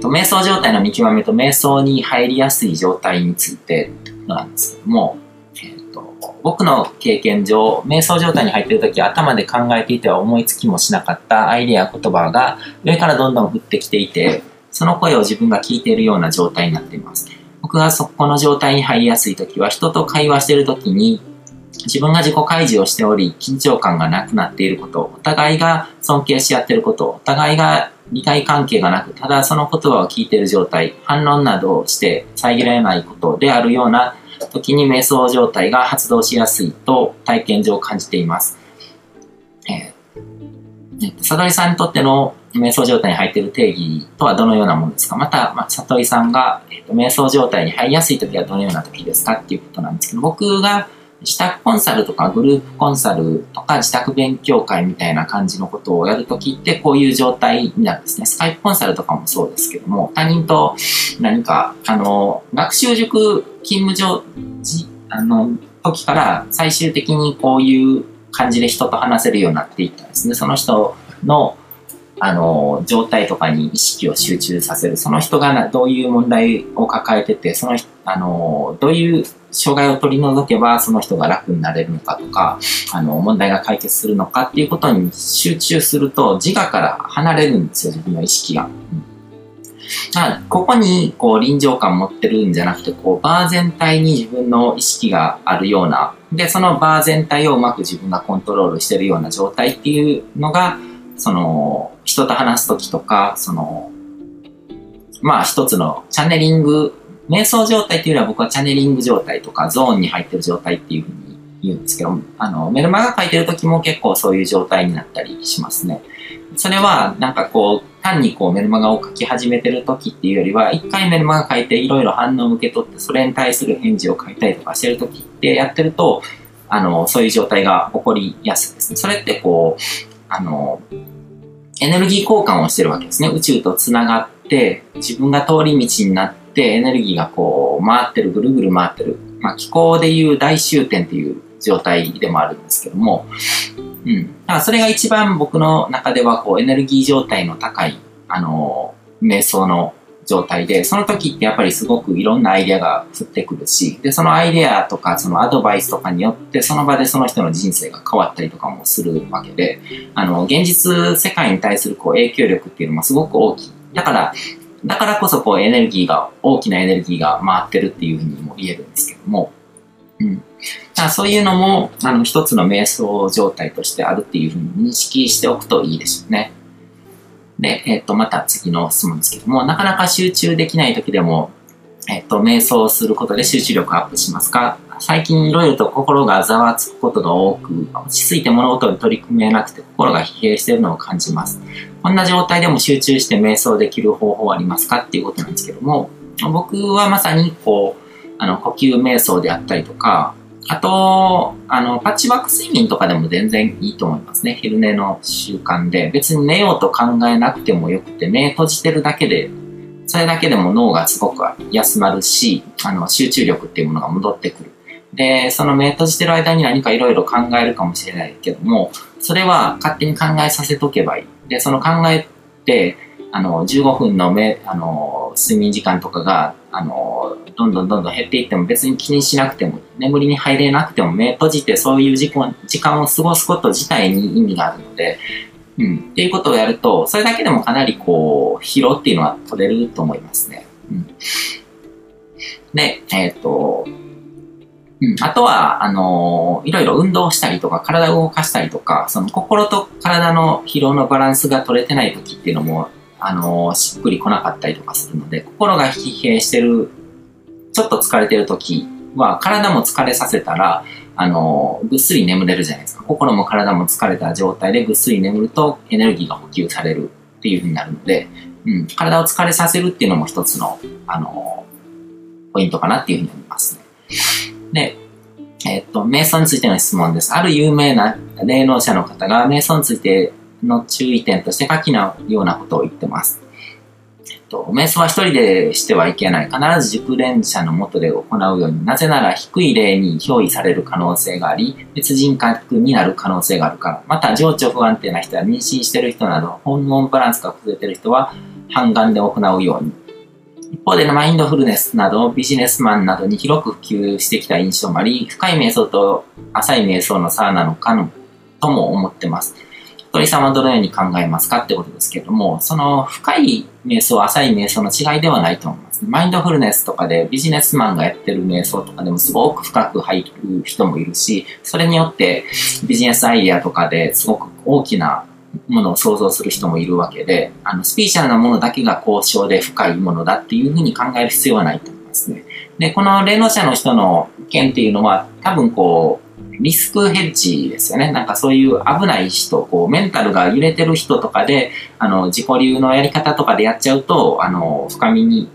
と、瞑想状態の見極めと瞑想に入りやすい状態についてなんですけども、えーと、僕の経験上、瞑想状態に入っている時頭で考えていては思いつきもしなかったアイデア言葉が上からどんどん降ってきていて、その声を自分が聞いているような状態になっています。僕がそこの状態に入りやすい時は、人と会話している時に、自分が自己開示をしており、緊張感がなくなっていること、お互いが尊敬し合っていること、お互いが利害関係がなく、ただその言葉を聞いている状態、反論などをして遮られないことであるような時に瞑想状態が発動しやすいと体験上感じています。えー、悟りさんにとっての瞑想状態に入っている定義とはどのようなものですか？また、まあ、悟りさんが、えーと、瞑想状態に入りやすい時はどのような時ですか？っていうことなんですけど、僕が自宅コンサルとかグループコンサルとか自宅勉強会みたいな感じのことをやるときってこういう状態になるんですね。スカイプコンサルとかもそうですけども、他人と何か、あの、学習塾勤務上、あの、時から最終的にこういう感じで人と話せるようになっていったんですね。その人のあの、状態とかに意識を集中させる。その人がどういう問題を抱えてて、そのあの、どういう障害を取り除けばその人が楽になれるのかとか、あの、問題が解決するのかっていうことに集中すると自我から離れるんですよ、自分の意識が。あここにこう臨場感持ってるんじゃなくて、こうバー全体に自分の意識があるような、で、そのバー全体をうまく自分がコントロールしてるような状態っていうのが、その、人と話すときとか、その、まあ一つのチャネリング、瞑想状態っていうよりは僕はチャネリング状態とかゾーンに入ってる状態っていうふうに言うんですけど、あの、メルマガ書いてる時も結構そういう状態になったりしますね。それはなんかこう、単にこうメルマガを書き始めてる時っていうよりは、一回メルマガ書いていろいろ反応を受け取って、それに対する返事を書いたりとかしてる時ってやってると、あの、そういう状態が起こりやすいですね。それってこう、あの、エネルギー交換をしてるわけですね。宇宙とつながって、自分が通り道になって、エネルギーがこう、回ってる、ぐるぐる回ってる。まあ、気候でいう大終点っていう状態でもあるんですけども、うん。だからそれが一番僕の中では、こう、エネルギー状態の高い、あの、瞑想の状態で、その時ってやっぱりすごくいろんなアイデアが降ってくるし、で、そのアイデアとか、そのアドバイスとかによって、その場でその人の人生が変わったりとかもするわけで、あの、現実世界に対するこう影響力っていうのもすごく大きい。だから、だからこそこうエネルギーが、大きなエネルギーが回ってるっていうふうにも言えるんですけども、うん。だそういうのも、あの、一つの瞑想状態としてあるっていうふうに認識しておくといいでしょうね。で、えっ、ー、と、また次の質問ですけども、なかなか集中できない時でも、えっ、と、瞑想することで集中力アップしますか？最近いろいろと心がざわつくことが多く、落ち着いて物事に取り組めなくて心が疲弊しているのを感じます。こんな状態でも集中して瞑想できる方法はありますか？っていうことなんですけども、僕はまさにこう、あの、呼吸瞑想であったりとか、あと、あの、パッチワーク睡眠とかでも全然いいと思いますね。昼寝の習慣で。別に寝ようと考えなくてもよくて、目閉じてるだけで、それだけでも脳がすごく休まるし、あの、集中力っていうものが戻ってくる。で、その目閉じてる間に何かいろいろ考えるかもしれないけども、それは勝手に考えさせとけばいい。で、その考えて、あの、15分の目、あの、睡眠時間とかが、あの、どんどんどんどん減っていっても別に気にしなくても、眠りに入れなくても目閉じてそういう時間を過ごすこと自体に意味があるので、うん、っていうことをやると、それだけでもかなりこう、疲労っていうのは取れると思いますね。うん、で、えっ、ー、と、うん、あとは、あのー、いろいろ運動したりとか、体を動かしたりとか、その心と体の疲労のバランスが取れてない時っていうのもあの、しっくり来なかったりとかするので、心が疲弊してる、ちょっと疲れてる時は、体も疲れさせたら、あの、ぐっすり眠れるじゃないですか。心も体も疲れた状態でぐっすり眠るとエネルギーが補給されるっていう風になるので、うん、体を疲れさせるっていうのも一つの、あの、ポイントかなっていうふうに思いますね。で、えっと、瞑想についての質問です。ある有名な霊能者の方が瞑想についての注意点として下記のようなことを言ってます。と、瞑想は一人でしてはいけない。必ず熟練者のもとで行うように。なぜなら低い例に憑依される可能性があり、別人格になる可能性があるから。また、情緒不安定な人や妊娠してる人など、ホルモンバランスが崩れてる人は、半眼で行うように。一方でマインドフルネスなどビジネスマンなどに広く普及してきた印象もあり、深い瞑想と浅い瞑想の差なのかとも思ってます。鳥さんはどのように考えますかってことですけれども、その深い瞑想、浅い瞑想の違いではないと思います。マインドフルネスとかでビジネスマンがやってる瞑想とかでもすごく深く入る人もいるし、それによってビジネスアイディアとかですごく大きなものを想像する人もいるわけで、あの、スピーチャルなものだけが交渉で深いものだっていうふうに考える必要はないと思いますね。で、この霊能者の人の意見っていうのは多分こう、リスクヘッジですよね。なんかそういう危ない人、こう、メンタルが揺れてる人とかで、あの、自己流のやり方とかでやっちゃうと、あの、深みに、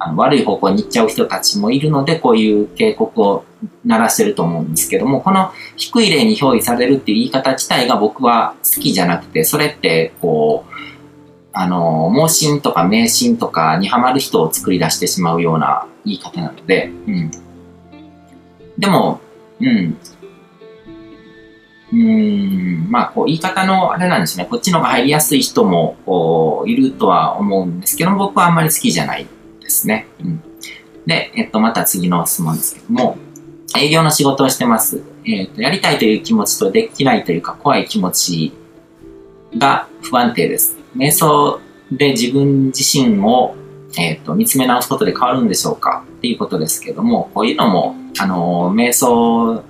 あの悪い方向に行っちゃう人たちもいるので、こういう警告を鳴らしてると思うんですけども、この低い例に表示されるっていう言い方自体が僕は好きじゃなくて、それって、こう、あの、盲信とか迷信とかにハマる人を作り出してしまうような言い方なので、うん。でも、うん、うん、まあ、こう、言い方のあれなんですね。こっちの方が入りやすい人も、こう、いるとは思うんですけど、僕はあんまり好きじゃないですね。うん。で、えっと、また次の質問ですけども、営業の仕事をしてます。えっと、やりたいという気持ちとできないというか、怖い気持ちが不安定です。瞑想で自分自身を、えっと、見つめ直すことで変わるんでしょうかっていうことですけども、こういうのも、あの、瞑想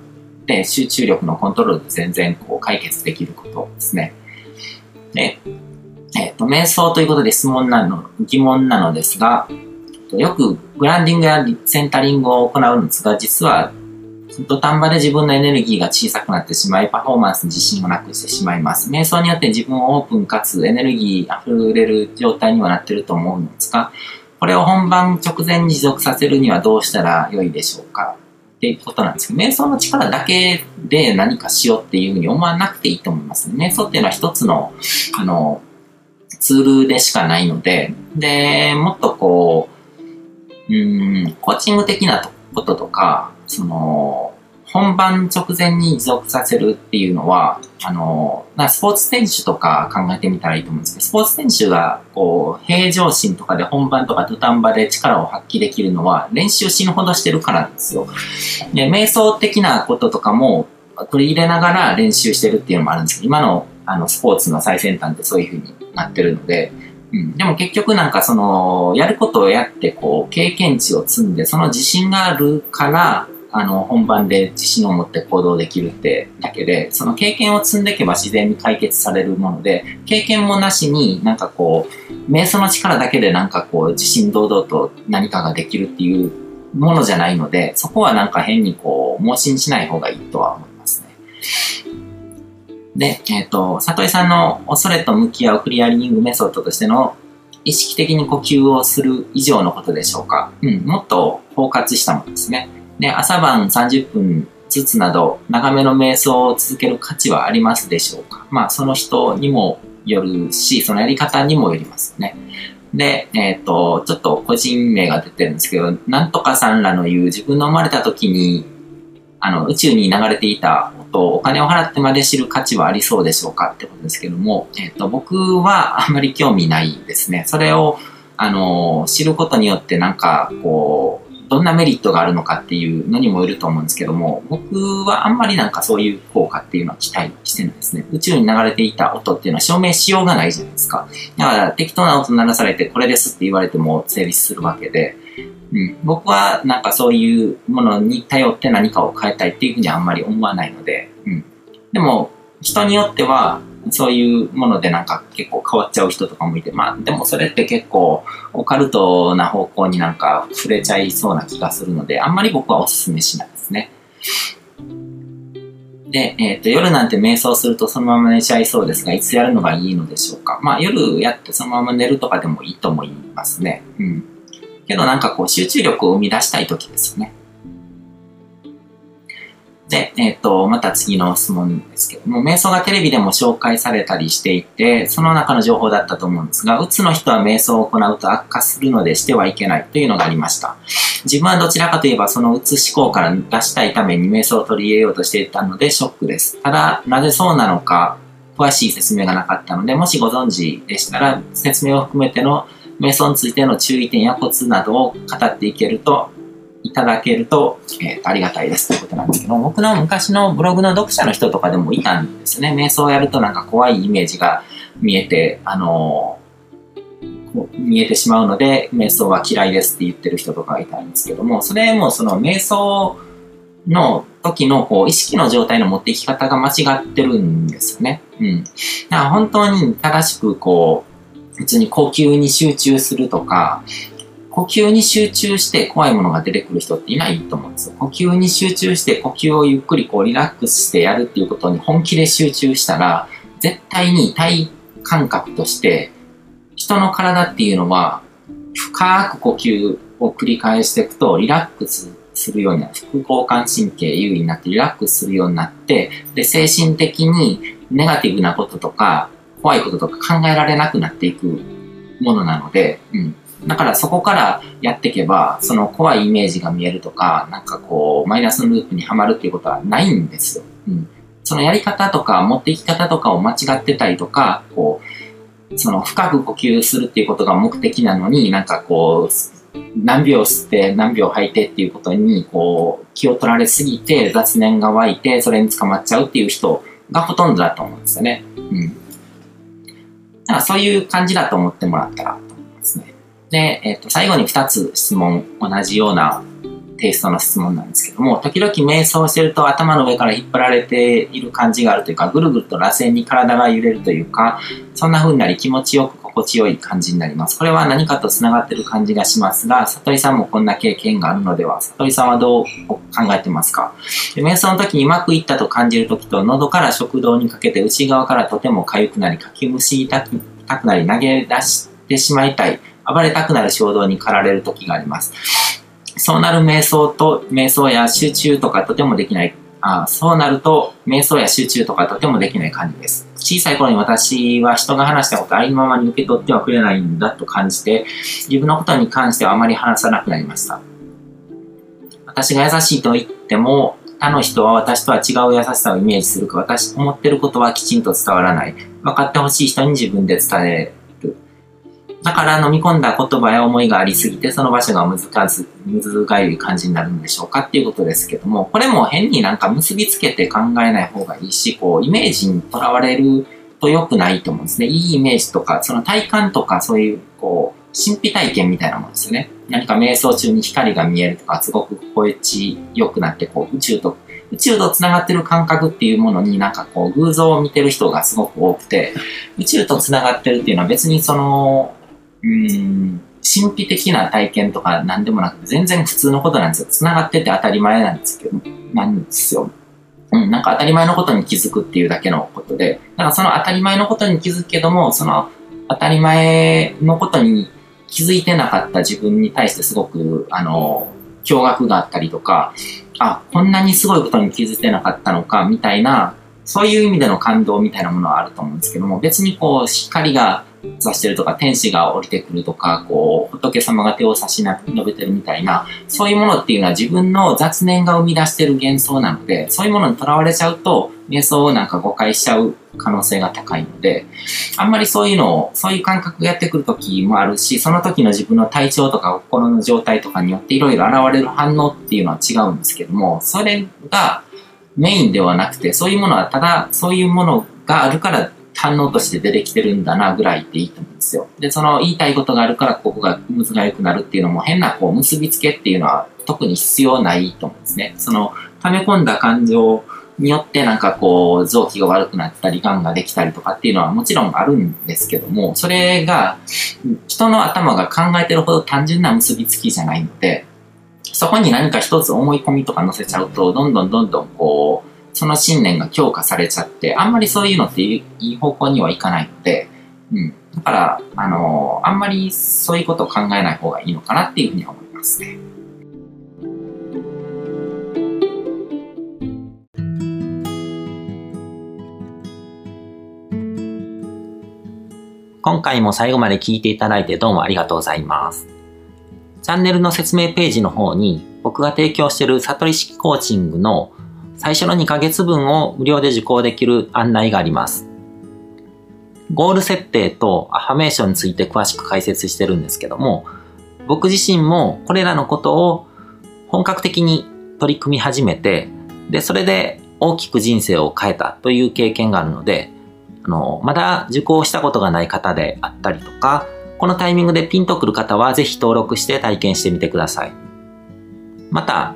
で集中力のコントロールで全然こう解決できることですね。で、えっ、ー、と、瞑想ということで質問なの、疑問なのですが、よくグランディングやセンタリングを行うんですが、実は土壇場で自分のエネルギーが小さくなってしまい、パフォーマンスに自信をなくしてしまいます。瞑想によって自分をオープンかつエネルギー溢れる状態にはなってると思うんですが、これを本番直前に持続させるにはどうしたらよいでしょうか？っていうことなんですけど、瞑想の力だけで何かしようっていうふうに思わなくていいと思います。瞑想っていうのは一つの、あの、ツールでしかないので、で、もっとこう、うん、コーチング的なこととか、その、本番直前に持続させるっていうのは、あの、スポーツ選手とか考えてみたらいいと思うんですけど、スポーツ選手が、こう、平常心とかで本番とか土壇場で力を発揮できるのは、練習死ぬほどしてるからなんですよ。で、瞑想的なこととかも取り入れながら練習してるっていうのもあるんですけど、今の、あの、スポーツの最先端ってそういう風になってるので、うん、でも結局なんかその、やることをやって、こう、経験値を積んで、その自信があるから、あの、本番で自信を持って行動できるってだけで、その経験を積んでいけば自然に解決されるもので、経験もなしになんかこう、瞑想の力だけでなんかこう、自信堂々と何かができるっていうものじゃないので、そこはなんか変にこう、盲信しない方がいいとは思いますね。で、えっ、ー、と、里井さんの恐れと向き合うクリアリングメソッドとしての意識的に呼吸をする以上のことでしょうか。うん、もっと包括したものですね。で、朝晩30分ずつなど、長めの瞑想を続ける価値はありますでしょうか？まあ、その人にもよるし、そのやり方にもよりますね。で、えっ、ー、と、ちょっと個人名が出てるんですけど、なんとかさんらの言う自分の生まれた時に、あの、宇宙に流れていた音をお金を払ってまで知る価値はありそうでしょうか？ってことですけども、えっ、ー、と、僕はあんまり興味ないですね。それを、あの、知ることによってなんか、こう、どんなメリットがあるのかっていうのにもよると思うんですけども、僕はあんまりなんかそういう効果っていうのは期待してないですね。宇宙に流れていた音っていうのは証明しようがないじゃないですか。だから適当な音流されてこれですって言われても成立するわけで、うん、僕はなんかそういうものに頼って何かを変えたいっていうふうにはあんまり思わないので、うん、でも人によってはそういうものでなんか結構変わっちゃう人とかもいて、まあでもそれって結構オカルトな方向になんか触れちゃいそうな気がするので、あんまり僕はお勧めしないですね。で、えっ、ー、と、夜なんて瞑想するとそのまま寝ちゃいそうですが、いつやるのがいいのでしょうか。まあ夜やってそのまま寝るとかでもいいと思いますね。うん。けどなんかこう集中力を生み出したい時ですよね。で、えっ、ー、と、また次の質問ですけども、瞑想がテレビでも紹介されたりしていて、その中の情報だったと思うんですが、うつの人は瞑想を行うと悪化するのでしてはいけないというのがありました。自分はどちらかといえばそのうつ思考から出したいために瞑想を取り入れようとしていたのでショックです。ただ、なぜそうなのか、詳しい説明がなかったので、もしご存知でしたら、説明を含めての瞑想についての注意点やコツなどを語っていけると、いただけると、えー、ありがたいですということなんですけど、僕の昔のブログの読者の人とかでもいたんですね。瞑想をやるとなんか怖いイメージが見えて、あのー、見えてしまうので、瞑想は嫌いですって言ってる人とかがいたんですけども、それもその瞑想の時のこう意識の状態の持っていき方が間違ってるんですよね。うん。だから本当に正しくこう、別に呼吸に集中するとか、呼吸に集中して怖いものが出てくる人っていないと思うんですよ。呼吸に集中して呼吸をゆっくりこうリラックスしてやるっていうことに本気で集中したら、絶対に体感覚として人の体っていうのは深く呼吸を繰り返していくとリラックスするようになる。副交感神経優位になってリラックスするようになって、で、精神的にネガティブなこととか、怖いこととか考えられなくなっていくものなので、うん。だからそこからやっていけば、その怖いイメージが見えるとか、なんかこう、マイナスのループにはまるっていうことはないんですよ。うん。そのやり方とか、持っていき方とかを間違ってたりとか、こう、その深く呼吸するっていうことが目的なのに、なんかこう、何秒吸って何秒吐いてっていうことにこう気を取られすぎて雑念が湧いてそれに捕まっちゃうっていう人がほとんどだと思うんですよね。うん。だからそういう感じだと思ってもらったらと思いますね。で、えっ、と、最後に2つ質問、同じようなテイストの質問なんですけども、時々瞑想してると頭の上から引っ張られている感じがあるというか、ぐるぐると螺旋に体が揺れるというか、そんな風になり気持ちよく心地よい感じになります。これは何かと繋がってる感じがしますが、悟りさんもこんな経験があるのでは、悟りさんはどう考えてますか？瞑想の時にうまくいったと感じる時と、喉から食道にかけて内側からとても痒くなり、かきむしりたくなり、投げ出してしまいたい、暴れたくなる衝動に駆られる時があります。そうなる瞑想と、瞑想や集中とかとてもできないあそうなると、瞑想や集中とかとてもできない感じです。小さい頃に私は人が話したことありままに受け取ってはくれないんだと感じて、自分のことに関してはあまり話さなくなりました。私が優しいと言っても、他の人は私とは違う優しさをイメージするか、私思ってることはきちんと伝わらない。分かってほしい人に自分で伝えだから飲み込んだ言葉や思いがありすぎて、その場所が難ず、難がゆい感じになるんでしょうかっていうことですけども、これも変になんか結びつけて考えない方がいいし、こう、イメージにとらわれると良くないと思うんですね。いいイメージとか、その体感とか、そういう、こう、神秘体験みたいなもんですね。何か瞑想中に光が見えるとか、すごく心地よくなって、こう、宇宙と、宇宙と繋がってる感覚っていうものになんかこう、偶像を見てる人がすごく多くて、宇宙と繋がってるっていうのは別にその、うん、神秘的な体験とか何でもなく、全然普通のことなんですよ。繋がってて当たり前なんですけど、なんですよ。うん、なんか当たり前のことに気づくっていうだけのことで、だかその当たり前のことに気づくけども、その当たり前のことに気づいてなかった自分に対してすごく、あの、驚愕があったりとか、あ、こんなにすごいことに気づいてなかったのか、みたいな、そういう意味での感動みたいなものはあると思うんですけども、別にこう、光が座してるとか、天使が降りてくるとか、こう、仏様が手を差し伸べてるみたいな、そういうものっていうのは自分の雑念が生み出してる幻想なので、そういうものにとらわれちゃうと、瞑想をなんか誤解しちゃう可能性が高いので、あんまりそういうのを、そういう感覚がやってくる時もあるし、その時の自分の体調とか心の状態とかによっていろいろ現れる反応っていうのは違うんですけども、それがメインではなくて、そういうものはただ、そういうものがあるから反応として出てきてるんだなぐらいでいいと思うんですよ。で、その言いたいことがあるからここがむずが良くなるっていうのも変なこう結びつけっていうのは特に必要ないと思うんですね。その溜め込んだ感情によってなんかこう臓器が悪くなったり、癌ができたりとかっていうのはもちろんあるんですけども、それが人の頭が考えてるほど単純な結びつきじゃないので、そこに何か一つ思い込みとか乗せちゃうと、どんどんどんどんこう、その信念が強化されちゃって、あんまりそういうのっていい方向にはいかないので、うん。だから、あのー、あんまりそういうことを考えない方がいいのかなっていうふうに思いますね。今回も最後まで聞いていただいてどうもありがとうございます。チャンネルの説明ページの方に僕が提供している悟り式コーチングの最初の2ヶ月分を無料で受講できる案内があります。ゴール設定とアファメーションについて詳しく解説してるんですけども、僕自身もこれらのことを本格的に取り組み始めて、で、それで大きく人生を変えたという経験があるので、あの、まだ受講したことがない方であったりとか、このタイミングでピンとくる方はぜひ登録して体験してみてください。また、